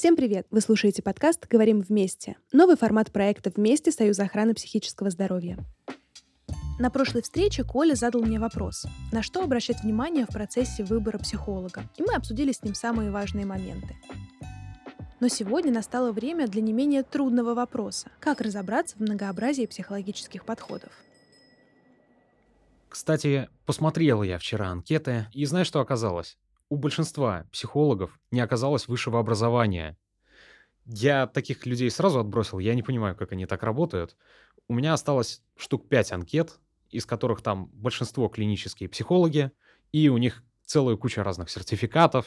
Всем привет! Вы слушаете подкаст «Говорим вместе». Новый формат проекта «Вместе. Союз охраны психического здоровья». На прошлой встрече Коля задал мне вопрос, на что обращать внимание в процессе выбора психолога, и мы обсудили с ним самые важные моменты. Но сегодня настало время для не менее трудного вопроса – как разобраться в многообразии психологических подходов. Кстати, посмотрел я вчера анкеты, и знаешь, что оказалось? У большинства психологов не оказалось высшего образования. Я таких людей сразу отбросил, я не понимаю, как они так работают. У меня осталось штук 5 анкет, из которых там большинство клинические психологи, и у них целая куча разных сертификатов,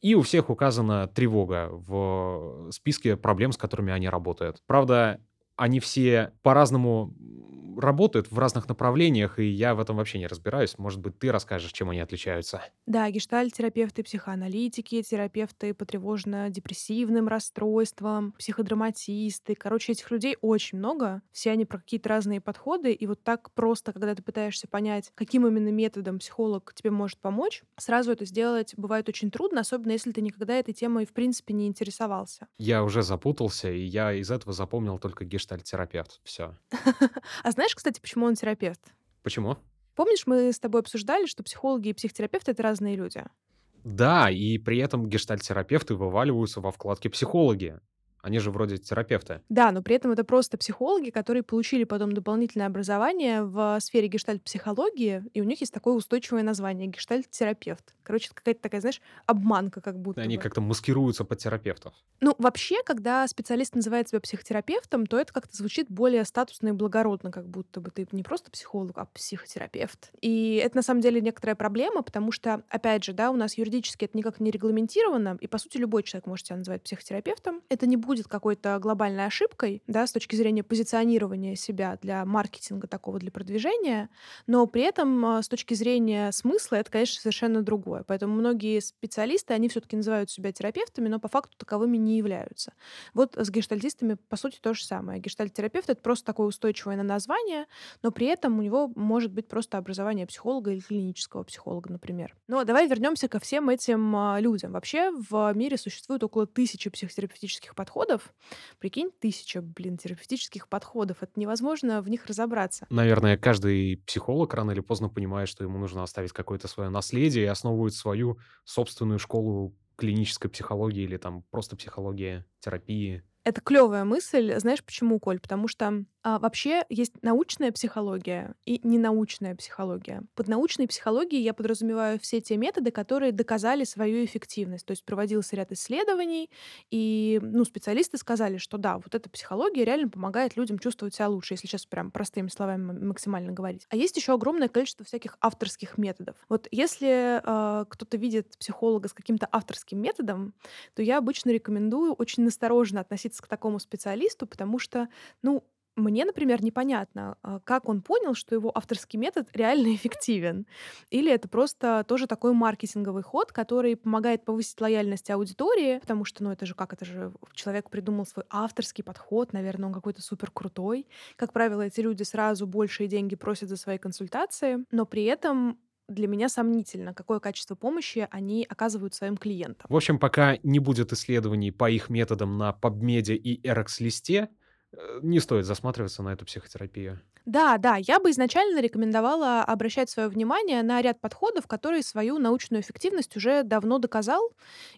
и у всех указана тревога в списке проблем, с которыми они работают. Правда, они все по-разному работают в разных направлениях, и я в этом вообще не разбираюсь. Может быть, ты расскажешь, чем они отличаются? Да, гештальт-терапевты, психоаналитики, терапевты по тревожно-депрессивным расстройствам, психодраматисты. Короче, этих людей очень много. Все они про какие-то разные подходы. И вот так просто, когда ты пытаешься понять, каким именно методом психолог тебе может помочь, сразу это сделать бывает очень трудно, особенно если ты никогда этой темой в принципе не интересовался. Я уже запутался, и я из этого запомнил только гештальт-терапевт. Все. А знаешь, кстати, почему он терапевт? Почему? Помнишь, мы с тобой обсуждали, что психологи и психотерапевты — это разные люди? Да, и при этом гештальт-терапевты вываливаются во вкладке психологи. Они же вроде терапевты. Да, но при этом это просто психологи, которые получили потом дополнительное образование в сфере гештальт-психологии, и у них есть такое устойчивое название — гештальт-терапевт. Короче, это какая-то такая, знаешь, обманка как будто Они бы. как-то маскируются под терапевтов. Ну, вообще, когда специалист называет себя психотерапевтом, то это как-то звучит более статусно и благородно, как будто бы ты не просто психолог, а психотерапевт. И это на самом деле некоторая проблема, потому что, опять же, да, у нас юридически это никак не регламентировано, и, по сути, любой человек может себя называть психотерапевтом. Это не будет какой-то глобальной ошибкой, да, с точки зрения позиционирования себя для маркетинга такого, для продвижения, но при этом а, с точки зрения смысла это, конечно, совершенно другое. Поэтому многие специалисты, они все-таки называют себя терапевтами, но по факту таковыми не являются. Вот с гештальтистами, по сути, то же самое. Гештальт-терапевт — это просто такое устойчивое на название, но при этом у него может быть просто образование психолога или клинического психолога, например. Но давай вернемся ко всем этим а, людям. Вообще в мире существует около тысячи психотерапевтических подходов. Прикинь, тысяча, блин, терапевтических подходов. Это невозможно в них разобраться. Наверное, каждый психолог рано или поздно понимает, что ему нужно оставить какое-то свое наследие и основывает свою собственную школу клинической психологии или там просто психологии, терапии. Это клевая мысль. Знаешь почему, Коль? Потому что а, вообще есть научная психология и ненаучная психология. Под научной психологией я подразумеваю все те методы, которые доказали свою эффективность. То есть проводился ряд исследований, и ну, специалисты сказали, что да, вот эта психология реально помогает людям чувствовать себя лучше, если сейчас прям простыми словами максимально говорить. А есть еще огромное количество всяких авторских методов. Вот если э, кто-то видит психолога с каким-то авторским методом, то я обычно рекомендую очень настороженно относиться к такому специалисту, потому что, ну, мне, например, непонятно, а, как он понял, что его авторский метод реально эффективен. Или это просто тоже такой маркетинговый ход, который помогает повысить лояльность аудитории, потому что, ну, это же как, это же человек придумал свой авторский подход, наверное, он какой-то супер крутой. Как правило, эти люди сразу большие деньги просят за свои консультации, но при этом для меня сомнительно, какое качество помощи они оказывают своим клиентам. В общем, пока не будет исследований по их методам на PubMed и RX-листе, не стоит засматриваться на эту психотерапию. Да, да, я бы изначально рекомендовала обращать свое внимание на ряд подходов, которые свою научную эффективность уже давно доказал,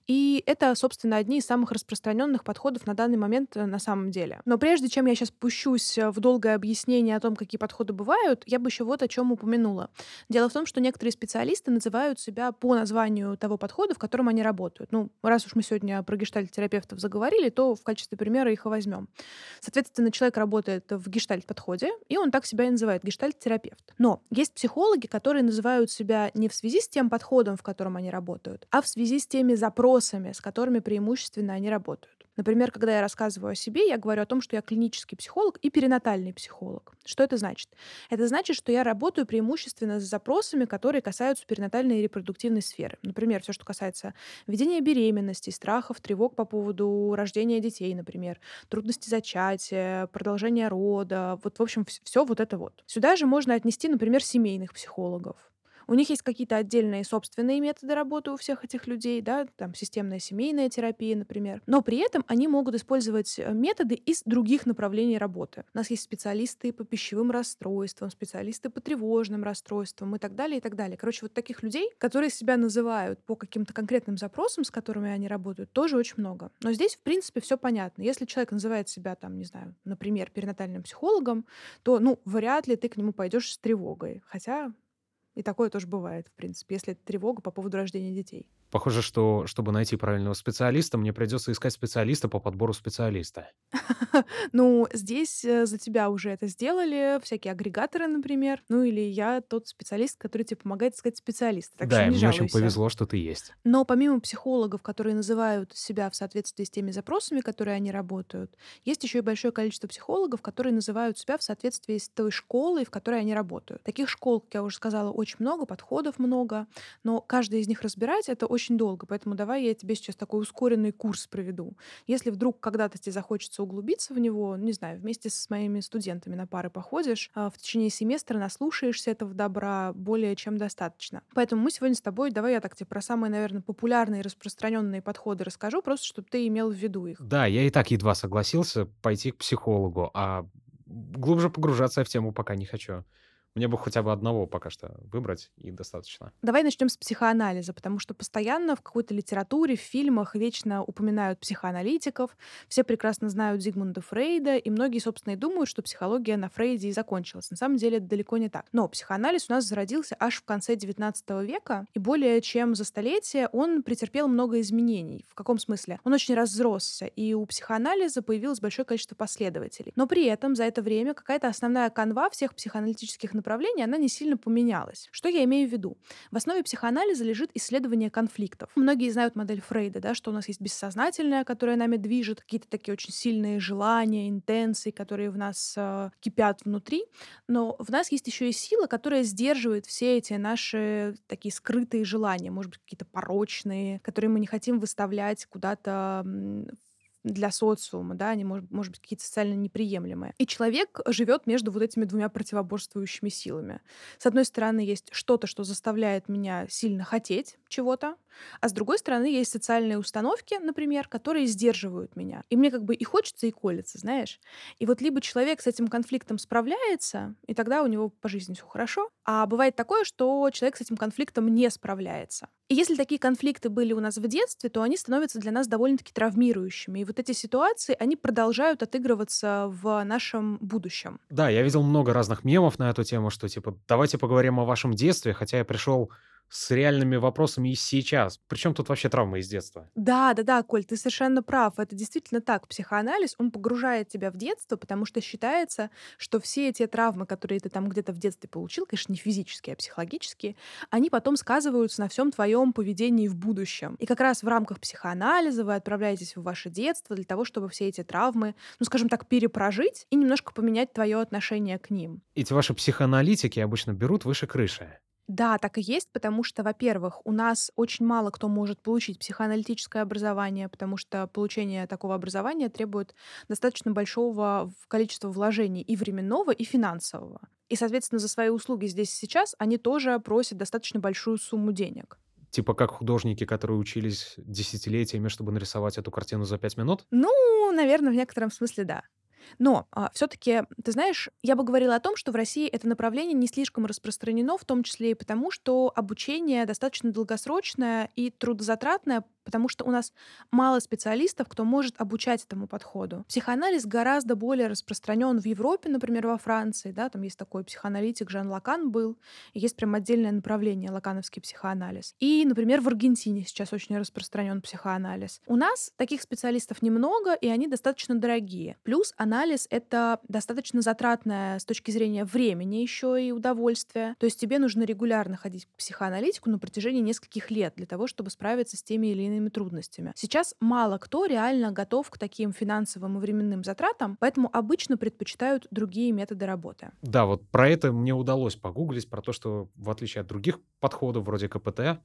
и это, собственно, одни из самых распространенных подходов на данный момент э, на самом деле. Но прежде чем я сейчас пущусь э, в долгое объяснение о том, какие подходы бывают, я бы еще вот о чем упомянула. Дело в том, что некоторые специалисты называют себя по названию того подхода, в котором они работают. Ну, раз уж мы сегодня про гештальт-терапевтов заговорили, то в качестве примера их и возьмем. Соответственно, человек работает в гештальт-подходе, и он так себя и называет гештальт-терапевт. Но есть психологи, которые называют себя не в связи с тем подходом, в котором они работают, а в связи с теми запросами, с которыми преимущественно они работают. Например, когда я рассказываю о себе, я говорю о том, что я клинический психолог и перинатальный психолог. Что это значит? Это значит, что я работаю преимущественно с запросами, которые касаются перинатальной и репродуктивной сферы. Например, все, что касается ведения беременности, страхов, тревог по поводу рождения детей, например, трудности зачатия, продолжения рода, вот, в общем, все вот это вот. Сюда же можно отнести, например, семейных психологов. У них есть какие-то отдельные собственные методы работы у всех этих людей, да, там системная семейная терапия, например. Но при этом они могут использовать э, методы из других направлений работы. У нас есть специалисты по пищевым расстройствам, специалисты по тревожным расстройствам и так далее, и так далее. Короче, вот таких людей, которые себя называют по каким-то конкретным запросам, с которыми они работают, тоже очень много. Но здесь, в принципе, все понятно. Если человек называет себя, там, не знаю, например, перинатальным психологом, то, ну, вряд ли ты к нему пойдешь с тревогой. Хотя и такое тоже бывает, в принципе, если это тревога по поводу рождения детей. Похоже, что чтобы найти правильного специалиста, мне придется искать специалиста по подбору специалиста. Ну, здесь э, за тебя уже это сделали всякие агрегаторы, например. Ну, или я тот специалист, который тебе помогает искать специалиста. Так Да, что и не мне очень жалуйся. повезло, что ты есть. Но помимо психологов, которые называют себя в соответствии с теми запросами, которые они работают, есть еще и большое количество психологов, которые называют себя в соответствии с той школой, в которой они работают. Таких школ, как я уже сказала, очень много, подходов много, но каждый из них разбирать это очень долго. Поэтому давай я тебе сейчас такой ускоренный курс проведу. Если вдруг когда-то тебе захочется углубиться в него, не знаю, вместе с моими студентами на пары походишь, а, в течение семестра наслушаешься этого добра более чем достаточно. Поэтому мы сегодня с тобой, давай я так тебе про самые, наверное, популярные и распространенные подходы расскажу, просто чтобы ты имел в виду их. Да, я и так едва согласился пойти к психологу, а глубже погружаться я в тему пока не хочу. Мне бы хотя бы одного пока что выбрать, и достаточно. Давай начнем с психоанализа, потому что постоянно в какой-то литературе, в фильмах вечно упоминают психоаналитиков. Все прекрасно знают Зигмунда Фрейда, и многие, собственно, и думают, что психология на Фрейде и закончилась. На самом деле это далеко не так. Но психоанализ у нас зародился аж в конце XIX века, и более чем за столетие он претерпел много изменений. В каком смысле? Он очень разросся, и у психоанализа появилось большое количество последователей. Но при этом за это время какая-то основная канва всех психоаналитических направлений, она не сильно поменялась. Что я имею в виду? В основе психоанализа лежит исследование конфликтов. Многие знают модель Фрейда, да, что у нас есть бессознательное, которое нами движет, какие-то такие очень сильные желания, интенции, которые в нас э, кипят внутри. Но в нас есть еще и сила, которая сдерживает все эти наши такие скрытые желания, может быть, какие-то порочные, которые мы не хотим выставлять куда-то для социума, да, они, может, может быть, какие-то социально неприемлемые. И человек живет между вот этими двумя противоборствующими силами. С одной стороны, есть что-то, что заставляет меня сильно хотеть чего-то, а с другой стороны, есть социальные установки, например, которые сдерживают меня. И мне как бы и хочется, и колется, знаешь. И вот либо человек с этим конфликтом справляется, и тогда у него по жизни все хорошо, а бывает такое, что человек с этим конфликтом не справляется. И если такие конфликты были у нас в детстве, то они становятся для нас довольно-таки травмирующими. И вот эти ситуации, они продолжают отыгрываться в нашем будущем. Да, я видел много разных мемов на эту тему, что типа давайте поговорим о вашем детстве, хотя я пришел с реальными вопросами и сейчас. Причем тут вообще травмы из детства? Да, да, да, Коль, ты совершенно прав. Это действительно так. Психоанализ, он погружает тебя в детство, потому что считается, что все эти травмы, которые ты там где-то в детстве получил, конечно, не физические, а психологические, они потом сказываются на всем твоем поведении в будущем. И как раз в рамках психоанализа вы отправляетесь в ваше детство для того, чтобы все эти травмы, ну, скажем так, перепрожить и немножко поменять твое отношение к ним. Эти ваши психоаналитики обычно берут выше крыши. Да, так и есть, потому что, во-первых, у нас очень мало кто может получить психоаналитическое образование, потому что получение такого образования требует достаточно большого количества вложений и временного, и финансового. И, соответственно, за свои услуги здесь и сейчас они тоже просят достаточно большую сумму денег. Типа как художники, которые учились десятилетиями, чтобы нарисовать эту картину за пять минут? Ну, наверное, в некотором смысле да. Но а, все-таки, ты знаешь, я бы говорила о том, что в России это направление не слишком распространено, в том числе и потому, что обучение достаточно долгосрочное и трудозатратное, потому что у нас мало специалистов, кто может обучать этому подходу. Психоанализ гораздо более распространен в Европе, например, во Франции, да, там есть такой психоаналитик Жан Лакан был, есть прям отдельное направление лакановский психоанализ. И, например, в Аргентине сейчас очень распространен психоанализ. У нас таких специалистов немного, и они достаточно дорогие. Плюс анализ — это достаточно затратное с точки зрения времени еще и удовольствия. То есть тебе нужно регулярно ходить к психоаналитику на протяжении нескольких лет для того, чтобы справиться с теми или иными трудностями. Сейчас мало кто реально готов к таким финансовым и временным затратам, поэтому обычно предпочитают другие методы работы. Да, вот про это мне удалось погуглить, про то, что в отличие от других подходов вроде КПТ,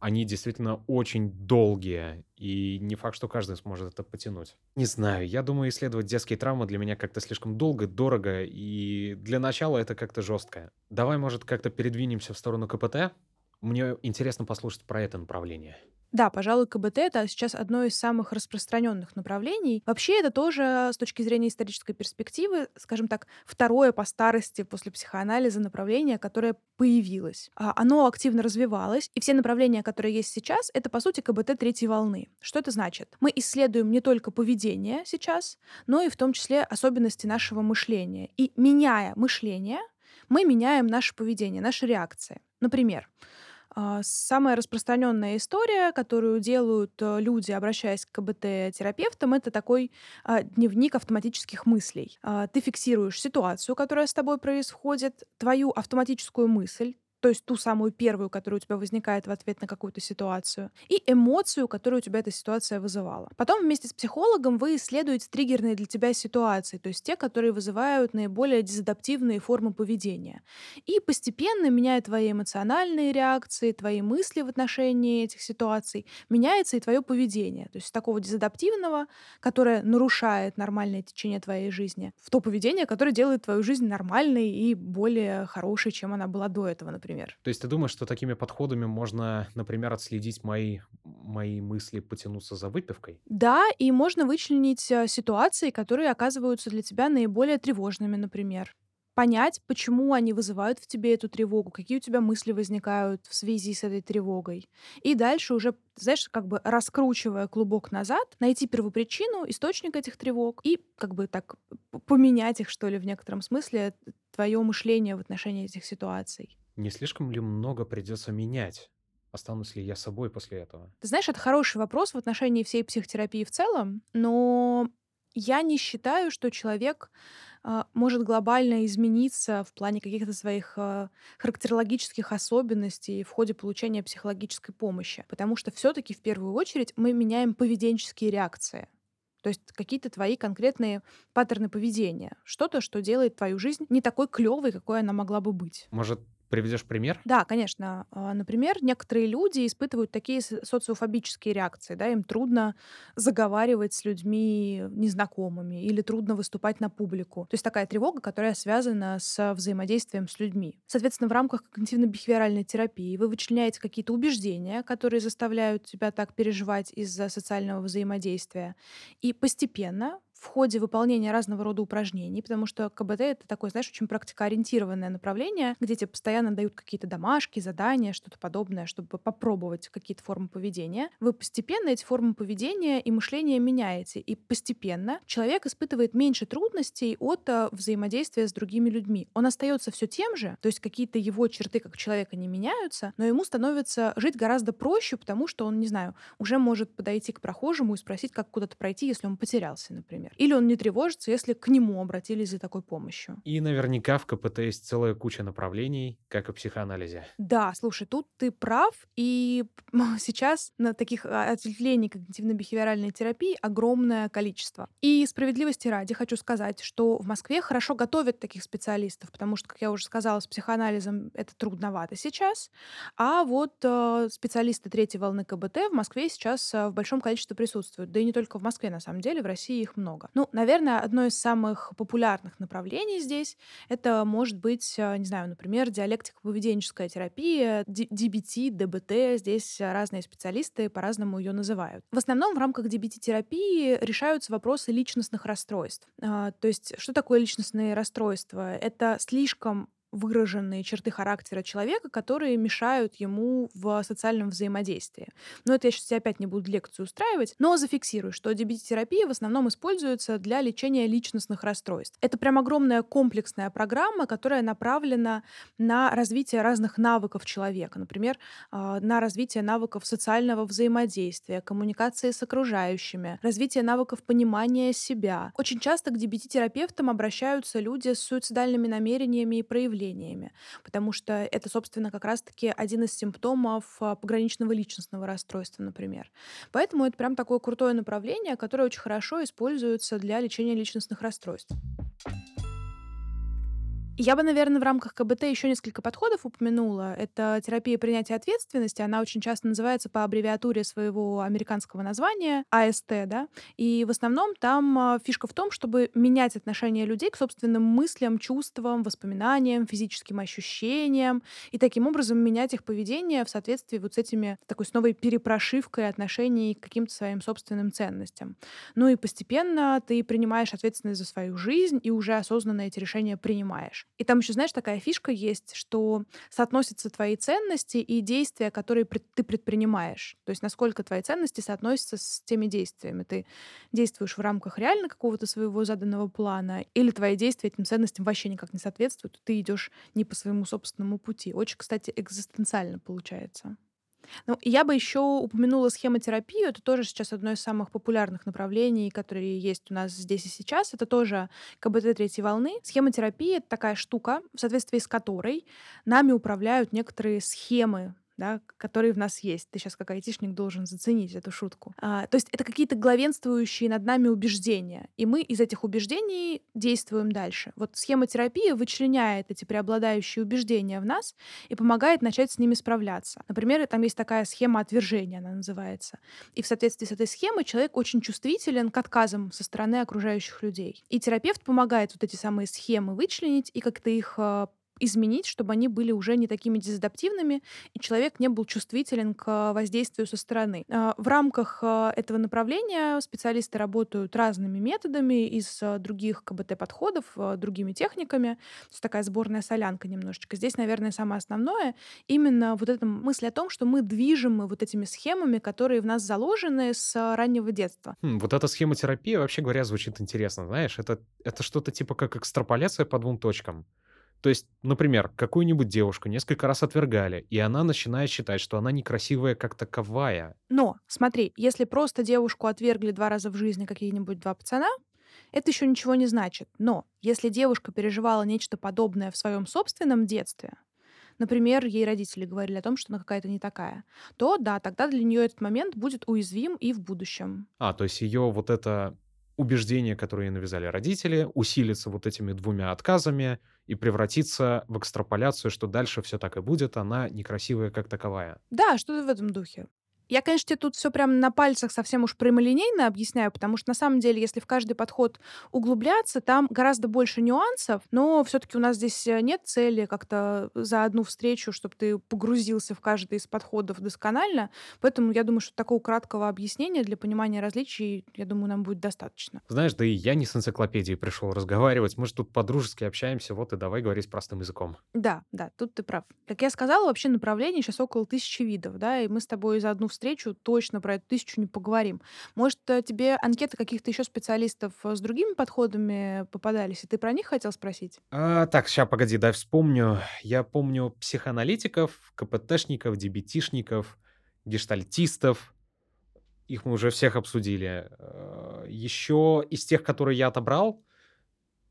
они действительно очень долгие, и не факт, что каждый сможет это потянуть. Не знаю, я думаю, исследовать детские травмы для меня как-то слишком долго, дорого, и для начала это как-то жестко. Давай, может, как-то передвинемся в сторону КПТ? Мне интересно послушать про это направление. Да, пожалуй, КБТ это сейчас одно из самых распространенных направлений. Вообще это тоже с точки зрения исторической перспективы, скажем так, второе по старости после психоанализа направление, которое появилось. А, оно активно развивалось, и все направления, которые есть сейчас, это, по сути, КБТ третьей волны. Что это значит? Мы исследуем не только поведение сейчас, но и в том числе особенности нашего мышления. И меняя мышление, мы меняем наше поведение, наши реакции. Например, самая распространенная история, которую делают э, люди, обращаясь к КБТ-терапевтам, это такой а, дневник автоматических мыслей. А, ты фиксируешь ситуацию, которая с тобой происходит, твою автоматическую мысль, то есть ту самую первую, которая у тебя возникает в ответ на какую-то ситуацию, и эмоцию, которую у тебя эта ситуация вызывала. Потом вместе с психологом вы исследуете триггерные для тебя ситуации, то есть те, которые вызывают наиболее дезадаптивные формы поведения. И постепенно, меняя твои эмоциональные реакции, твои мысли в отношении этих ситуаций, меняется и твое поведение. То есть такого дезадаптивного, которое нарушает нормальное течение твоей жизни, в то поведение, которое делает твою жизнь нормальной и более хорошей, чем она была до этого, например например. То есть ты думаешь, что такими подходами можно, например, отследить мои, мои мысли потянуться за выпивкой? Да, и можно вычленить э, ситуации, которые оказываются для тебя наиболее тревожными, например понять, почему они вызывают в тебе эту тревогу, какие у тебя мысли возникают в связи с этой тревогой. И дальше уже, знаешь, как бы раскручивая клубок назад, найти первопричину, источник этих тревог и как бы так поменять их, что ли, в некотором смысле, твое мышление в отношении этих ситуаций. Не слишком ли много придется менять? Останусь ли я собой после этого? Ты знаешь, это хороший вопрос в отношении всей психотерапии в целом, но я не считаю, что человек э, может глобально измениться в плане каких-то своих э, характерологических особенностей в ходе получения психологической помощи, потому что все-таки в первую очередь мы меняем поведенческие реакции. То есть какие-то твои конкретные паттерны поведения. Что-то, что делает твою жизнь не такой клевой, какой она могла бы быть. Может, Приведешь пример? Да, конечно. А, например, некоторые люди испытывают такие социофобические реакции, да, им трудно заговаривать с людьми незнакомыми или трудно выступать на публику. То есть такая тревога, которая связана с взаимодействием с людьми. Соответственно, в рамках когнитивно-бихевиоральной терапии вы вычленяете какие-то убеждения, которые заставляют тебя так переживать из-за социального взаимодействия. И постепенно в ходе выполнения разного рода упражнений, потому что КБТ — это такое, знаешь, очень практикоориентированное направление, где тебе постоянно дают какие-то домашки, задания, что-то подобное, чтобы попробовать какие-то формы поведения. Вы постепенно эти формы поведения и мышления меняете, и постепенно человек испытывает меньше трудностей от э, взаимодействия с другими людьми. Он остается все тем же, то есть какие-то его черты как человека не меняются, но ему становится жить гораздо проще, потому что он, не знаю, уже может подойти к прохожему и спросить, как куда-то пройти, если он потерялся, например например. Или он не тревожится, если к нему обратились за такой помощью. И наверняка в КПТ есть целая куча направлений, как и в психоанализе. Да, слушай, тут ты прав, и сейчас на таких а, ответвлений когнитивно-бихевиоральной терапии огромное количество. И справедливости ради хочу сказать, что в Москве хорошо готовят таких специалистов, потому что, как я уже сказала, с психоанализом это трудновато сейчас, а вот э, специалисты третьей волны КБТ в Москве сейчас э, в большом количестве присутствуют. Да и не только в Москве, на самом деле, в России их много много. Ну, наверное, одно из самых популярных направлений здесь это может быть, э, не знаю, например, диалектико-поведенческая терапия, DBT, ДБТ. Здесь разные специалисты по-разному ее называют. В основном в рамках DBT-терапии решаются вопросы личностных расстройств. А, то есть, что такое личностные расстройства? Это слишком выраженные черты характера человека, которые мешают ему в социальном взаимодействии. Но это я сейчас опять не буду лекцию устраивать, но зафиксирую, что DBT-терапия в основном используется для лечения личностных расстройств. Это прям огромная комплексная программа, которая направлена на развитие разных навыков человека. Например, а, на развитие навыков социального взаимодействия, коммуникации с окружающими, развитие навыков понимания себя. Очень часто к DBT-терапевтам обращаются люди с суицидальными намерениями и проявлениями проявлениями, потому что это, собственно, как раз-таки один из симптомов а, пограничного личностного расстройства, например. Поэтому это прям такое крутое направление, которое очень хорошо используется для лечения личностных расстройств. Я бы, наверное, в рамках КБТ еще несколько подходов упомянула. Это терапия принятия ответственности. Она очень часто называется по аббревиатуре своего американского названия АСТ, да. И в основном там а, фишка в том, чтобы менять отношение людей к собственным мыслям, чувствам, воспоминаниям, физическим ощущениям, и таким образом менять их поведение в соответствии вот с этими такой с новой перепрошивкой отношений к каким-то своим собственным ценностям. Ну и постепенно ты принимаешь ответственность за свою жизнь и уже осознанно эти решения принимаешь. И там еще, знаешь, такая фишка есть, что соотносятся твои ценности и действия, которые ты предпринимаешь. То есть насколько твои ценности соотносятся с теми действиями. Ты действуешь в рамках реально какого-то своего заданного плана, или твои действия этим ценностям вообще никак не соответствуют, ты идешь не по своему собственному пути. Очень, кстати, экзистенциально получается. Ну, я бы еще упомянула схемотерапию. Это тоже сейчас одно из самых популярных направлений, которые есть у нас здесь и сейчас. Это тоже КБТ третьей волны. Схемотерапия — это такая штука, в соответствии с которой нами управляют некоторые схемы да, которые в нас есть. Ты сейчас как айтишник должен заценить эту шутку. А, то есть это какие-то главенствующие над нами убеждения, и мы из этих убеждений действуем дальше. Вот схемотерапия вычленяет эти преобладающие убеждения в нас и помогает начать с ними справляться. Например, там есть такая схема отвержения, она называется. И в соответствии с этой схемой человек очень чувствителен к отказам со стороны окружающих людей. И терапевт помогает вот эти самые схемы вычленить и как-то их а, изменить, чтобы они были уже не такими дезадаптивными, и человек не был чувствителен к воздействию со стороны. А, в рамках а, этого направления специалисты работают разными методами из а, других КБТ-подходов, другими техниками. То есть такая сборная солянка немножечко. Здесь, наверное, самое основное именно вот эта мысль о том, что мы движимы вот этими схемами, которые в нас заложены с раннего детства. Хм, вот эта схемотерапия, вообще говоря, звучит интересно. Знаешь, это, это что-то типа как экстраполяция по двум точкам. То есть, например, какую-нибудь девушку несколько раз отвергали, и она начинает считать, что она некрасивая как таковая. Но, смотри, если просто девушку отвергли два раза в жизни какие-нибудь два пацана, это еще ничего не значит. Но если девушка переживала нечто подобное в своем собственном детстве, например, ей родители говорили о том, что она какая-то не такая, то да, тогда для нее этот момент будет уязвим и в будущем. А, то есть ее вот это убеждения, которые навязали родители, усилится вот этими двумя отказами и превратится в экстраполяцию, что дальше все так и будет, она некрасивая как таковая. Да, что-то в этом духе. Я, конечно, тебе тут все прям на пальцах совсем уж прямолинейно объясняю, потому что на самом деле, если в каждый подход углубляться, там гораздо больше нюансов, но все-таки у нас здесь э, нет цели как-то за одну встречу, чтобы ты погрузился в каждый из подходов досконально. Поэтому я думаю, что такого краткого объяснения для понимания различий, я думаю, нам будет достаточно. Знаешь, да и я не с энциклопедией пришел разговаривать. Мы же тут по-дружески общаемся, вот и давай говорить простым языком. Да, да, тут ты прав. Как я сказала, вообще направлений сейчас около тысячи видов, да, и мы с тобой за одну встречу встречу точно про эту тысячу не поговорим. Может, э, тебе анкеты каких-то еще специалистов э, с другими подходами попадались, и ты про них хотел спросить? А, так, сейчас, погоди, дай вспомню. Я помню психоаналитиков, КПТшников, дебетишников, гештальтистов. Их мы уже всех обсудили. Э, еще из тех, которые я отобрал,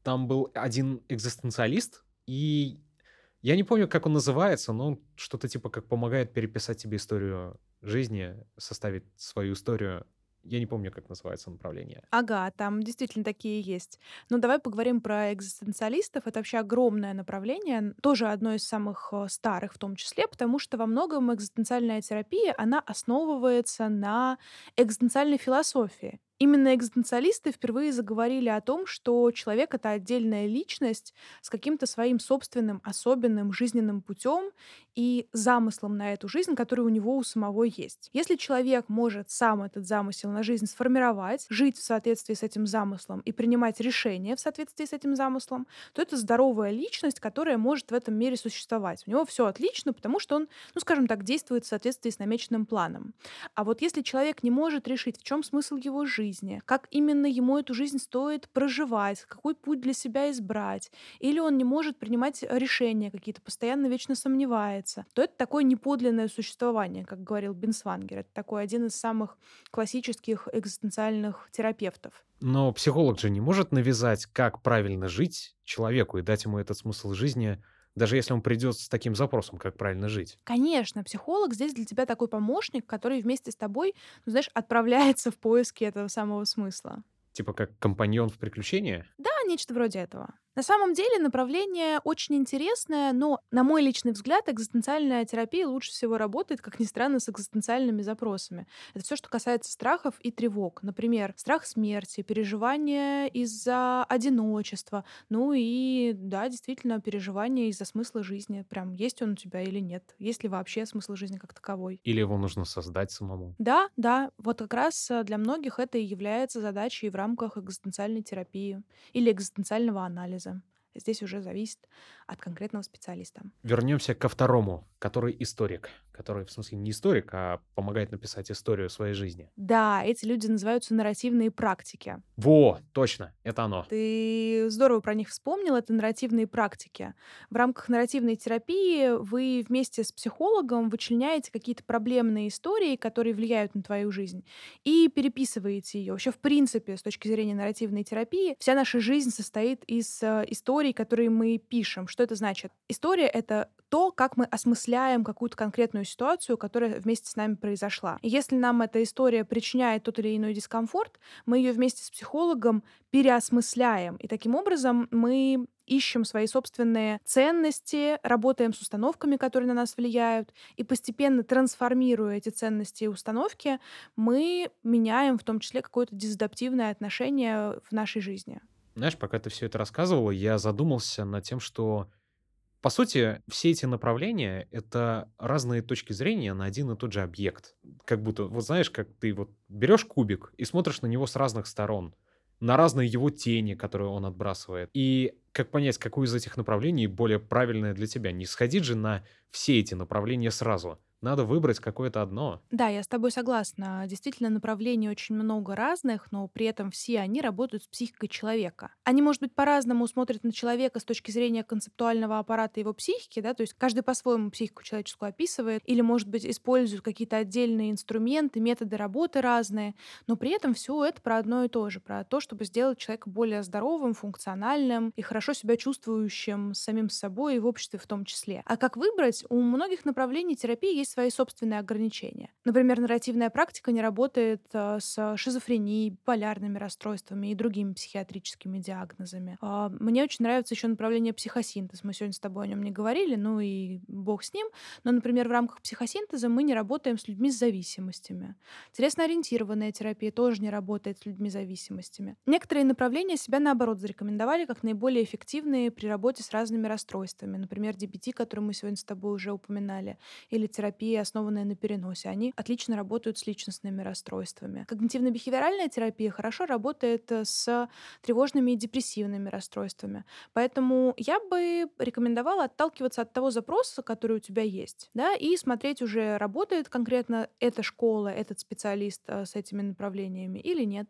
там был один экзистенциалист, и я не помню, как он называется, но он что-то типа как помогает переписать тебе историю жизни, составить свою историю. Я не помню, как называется направление. Ага, там действительно такие есть. Ну, давай поговорим про экзистенциалистов. Это вообще огромное направление, тоже одно из самых э, старых в том числе, потому что во многом экзистенциальная терапия, она основывается на экзистенциальной философии. Именно экзистенциалисты впервые заговорили о том, что человек — это отдельная личность с каким-то своим собственным особенным жизненным путем и замыслом на эту жизнь, который у него у самого есть. Если человек может сам этот замысел на жизнь сформировать, жить в соответствии с этим замыслом и принимать решения в соответствии с этим замыслом, то это здоровая личность, которая может в этом мире существовать. У него все отлично, потому что он, ну, скажем так, действует в соответствии с намеченным планом. А вот если человек не может решить, в чем смысл его жизни, жизни, как именно ему эту жизнь стоит проживать, какой путь для себя избрать, или он не может принимать решения какие-то, постоянно вечно сомневается, то это такое неподлинное существование, как говорил Бенсвангер. Это такой один из самых классических экзистенциальных терапевтов. Но психолог же не может навязать, как правильно жить человеку и дать ему этот смысл жизни даже если он придет с таким запросом, как правильно жить. Конечно, психолог здесь для тебя такой помощник, который вместе с тобой, ну, знаешь, отправляется в поиски этого самого смысла. Типа как компаньон в приключения? Да, нечто вроде этого. На самом деле направление очень интересное, но, на мой личный взгляд, экзистенциальная терапия лучше всего работает, как ни странно, с экзистенциальными запросами. Это все, что касается страхов и тревог. Например, страх смерти, переживания из-за одиночества, ну и, да, действительно, переживания из-за смысла жизни. Прям есть он у тебя или нет? Есть ли вообще смысл жизни как таковой? Или его нужно создать самому? Да, да, вот как раз э, для многих это и является задачей в рамках экзистенциальной терапии или экзистенциального анализа. Здесь уже зависит от конкретного специалиста. Вернемся ко второму, который историк. Который, в смысле, не историк, а помогает написать историю своей жизни. Да, эти люди называются нарративные практики. Во, точно, это оно. Ты здорово про них вспомнил, это нарративные практики. В рамках нарративной терапии вы вместе с психологом вычленяете какие-то проблемные истории, которые влияют на твою жизнь, и переписываете ее. Вообще, в принципе, с точки зрения нарративной терапии, вся наша жизнь состоит из э, историй, которые мы пишем. Что это значит? История — это то, как мы осмысляем какую-то конкретную ситуацию, которая вместе с нами произошла. И если нам эта история причиняет тот или иной дискомфорт, мы ее вместе с психологом переосмысляем. И таким образом мы ищем свои собственные ценности, работаем с установками, которые на нас влияют, и постепенно трансформируя эти ценности и установки, мы меняем в том числе какое-то дезадаптивное отношение в нашей жизни. Знаешь, пока ты все это рассказывала, я задумался над тем, что по сути, все эти направления — это разные точки зрения на один и тот же объект. Как будто, вот знаешь, как ты вот берешь кубик и смотришь на него с разных сторон, на разные его тени, которые он отбрасывает. И как понять, какое из этих направлений более правильное для тебя? Не сходить же на все эти направления сразу — надо выбрать какое-то одно. Да, я с тобой согласна. Действительно, направлений очень много разных, но при этом все они работают с психикой человека. Они, может быть, по-разному смотрят на человека с точки зрения концептуального аппарата его психики, да, то есть каждый по-своему психику человеческую описывает, или, может быть, используют какие-то отдельные инструменты, методы работы разные, но при этом все это про одно и то же, про то, чтобы сделать человека более здоровым, функциональным и хорошо себя чувствующим самим собой и в обществе в том числе. А как выбрать? У многих направлений терапии есть есть свои собственные ограничения. Например, нарративная практика не работает э, с шизофренией, полярными расстройствами и другими психиатрическими диагнозами. Э, мне очень нравится еще направление психосинтез. Мы сегодня с тобой о нем не говорили, ну и бог с ним. Но, например, в рамках психосинтеза мы не работаем с людьми с зависимостями. Телесно-ориентированная терапия тоже не работает с людьми с зависимостями. Некоторые направления себя, наоборот, зарекомендовали как наиболее эффективные при работе с разными расстройствами. Например, DBT, который мы сегодня с тобой уже упоминали, или терапия терапия, основанная на переносе. Они отлично работают с личностными расстройствами. Когнитивно-бихевиоральная терапия хорошо работает э, с тревожными и депрессивными расстройствами. Поэтому я бы рекомендовала отталкиваться от того запроса, который у тебя есть, да, и смотреть уже, работает конкретно эта школа, этот специалист э, с этими направлениями или нет.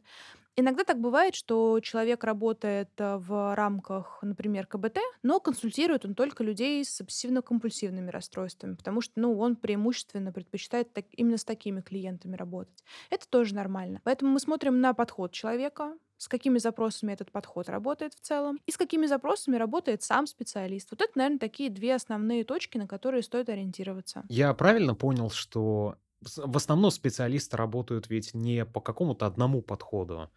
Иногда так бывает, что человек работает э, в рамках, например, КБТ, но консультирует он только людей с обсессивно-компульсивными расстройствами, потому что ну, он преимущественно предпочитает так, именно с такими клиентами работать. Это тоже нормально. Поэтому мы смотрим на подход человека, с какими запросами этот подход работает в целом, и с какими запросами работает сам специалист. Вот это, наверное, такие две основные точки, на которые стоит ориентироваться. Я правильно понял, что в основном специалисты работают ведь не по какому-то одному подходу,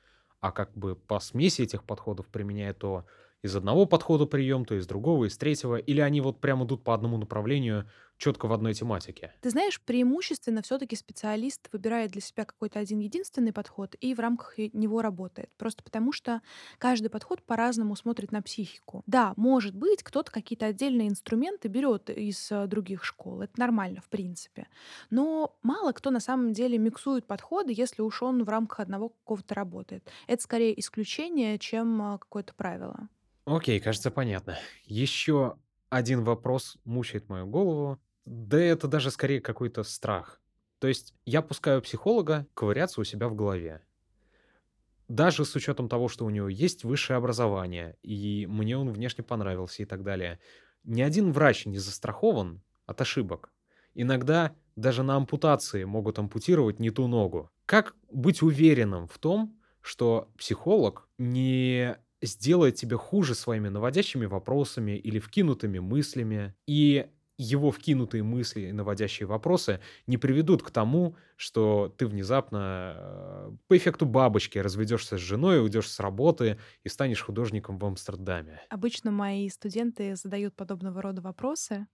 а как бы по смеси этих подходов применяя то из одного подхода прием, то из другого, из третьего, или они вот прямо идут по одному направлению, четко в одной тематике? Ты знаешь, преимущественно все-таки специалист выбирает для себя какой-то один единственный подход и в рамках него работает. Просто потому что каждый подход по-разному смотрит на психику. Да, может быть, кто-то какие-то отдельные инструменты берет из э, других школ. Это нормально, в принципе. Но мало кто на самом деле миксует подходы, если уж он в рамках одного какого-то работает. Это скорее исключение, чем э, какое-то правило. Окей, кажется, понятно. Еще один вопрос мучает мою голову. Да это даже скорее какой-то страх. То есть я пускаю психолога ковыряться у себя в голове. Даже с учетом того, что у него есть высшее образование, и мне он внешне понравился и так далее. Ни один врач не застрахован от ошибок. Иногда даже на ампутации могут ампутировать не ту ногу. Как быть уверенным в том, что психолог не сделает тебе хуже своими наводящими вопросами или вкинутыми мыслями, и его вкинутые мысли и наводящие вопросы не приведут к тому, что ты внезапно э, по эффекту бабочки разведешься с женой, уйдешь с работы и станешь художником в Амстердаме. Обычно мои студенты задают подобного рода вопросы,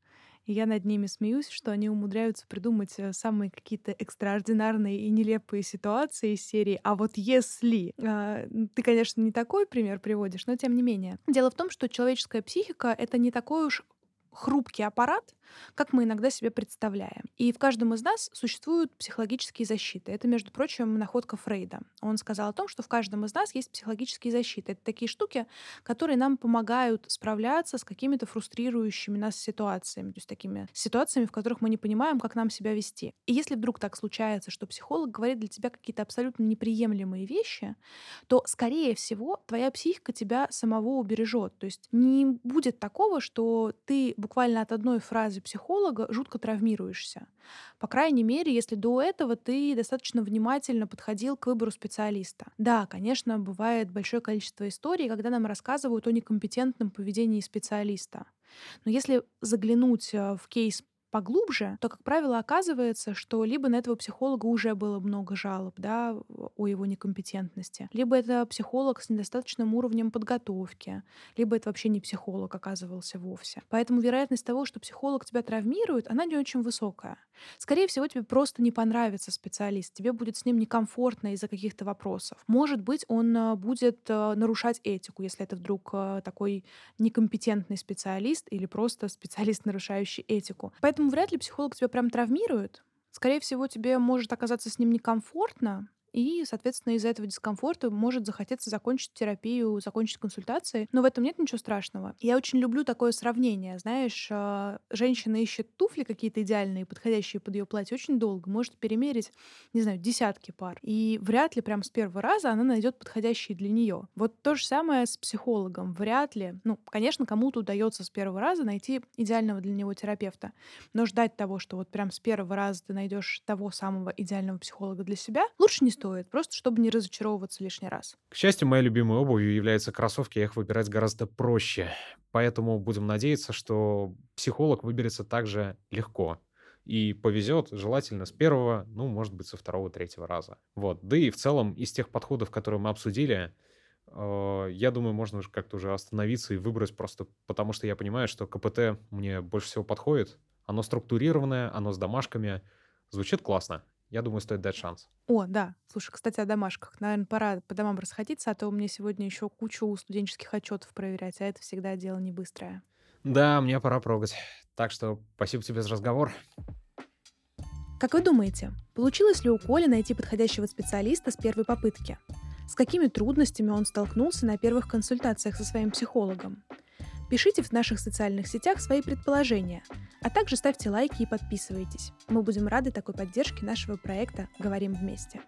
и я над ними смеюсь, что они умудряются придумать э, самые какие-то экстраординарные и нелепые ситуации из серии «А вот если...» а, Ты, конечно, не такой пример приводишь, но тем не менее. Дело в том, что человеческая психика — это не такой уж хрупкий аппарат, как мы иногда себе представляем. И в каждом из нас существуют психологические защиты. Это, между прочим, находка Фрейда. Он сказал о том, что в каждом из нас есть психологические защиты. Это такие штуки, которые нам помогают справляться с какими-то фрустрирующими нас ситуациями, то есть такими ситуациями, в которых мы не понимаем, как нам себя вести. И если вдруг так случается, что психолог говорит для тебя какие-то абсолютно неприемлемые вещи, то, скорее всего, твоя психика тебя самого убережет. То есть не будет такого, что ты буквально от одной фразы психолога жутко травмируешься. По крайней мере, если до этого ты достаточно внимательно подходил к выбору специалиста. Да, конечно, бывает большое количество историй, когда нам рассказывают о некомпетентном поведении специалиста. Но если заглянуть э, в кейс поглубже, то, как правило, оказывается, что либо на этого психолога уже было много жалоб, да, о его некомпетентности, либо это психолог с недостаточным уровнем подготовки, либо это вообще не психолог оказывался вовсе. Поэтому вероятность того, что психолог тебя травмирует, она не очень высокая. Скорее всего, тебе просто не понравится специалист, тебе будет с ним некомфортно из-за каких-то вопросов. Может быть, он э, будет э, нарушать этику, если это вдруг э, такой некомпетентный специалист или просто специалист, нарушающий этику. Поэтому Поэтому вряд ли психолог тебя прям травмирует. Скорее всего, тебе может оказаться с ним некомфортно, и, соответственно, из-за этого дискомфорта может захотеться закончить терапию, закончить консультации. Но в этом нет ничего страшного. Я очень люблю такое сравнение. Знаешь, а, женщина ищет туфли какие-то идеальные, подходящие под ее платье очень долго. Может перемерить, не знаю, десятки пар. И вряд ли прям с первого раза она найдет подходящие для нее. Вот то же самое с психологом. Вряд ли. Ну, конечно, кому-то удается с первого раза найти идеального для него терапевта. Но ждать того, что вот прям с первого раза ты найдешь того самого идеального психолога для себя, лучше не стоит, просто чтобы не разочаровываться лишний раз. К счастью, моей любимой обувью являются кроссовки, я их выбирать гораздо проще. Поэтому будем надеяться, что психолог выберется также легко. И повезет желательно с первого, ну, может быть, со второго, третьего раза. Вот. Да и в целом из тех подходов, которые мы обсудили, э, я думаю, можно уже как-то уже остановиться и выбрать просто потому, что я понимаю, что КПТ мне больше всего подходит. Оно структурированное, оно с домашками. Звучит классно. Я думаю, стоит дать шанс. О, да. Слушай, кстати, о домашках. Наверное, пора по домам расходиться, а то у меня сегодня еще кучу студенческих отчетов проверять, а это всегда дело не быстрое. Да, мне пора прогать. Так что спасибо тебе за разговор. Как вы думаете, получилось ли у Коли найти подходящего специалиста с первой попытки? С какими трудностями он столкнулся на первых консультациях со своим психологом? Пишите в наших социальных сетях свои предположения, а также ставьте лайки и подписывайтесь. Мы будем рады такой поддержке нашего проекта «Говорим вместе».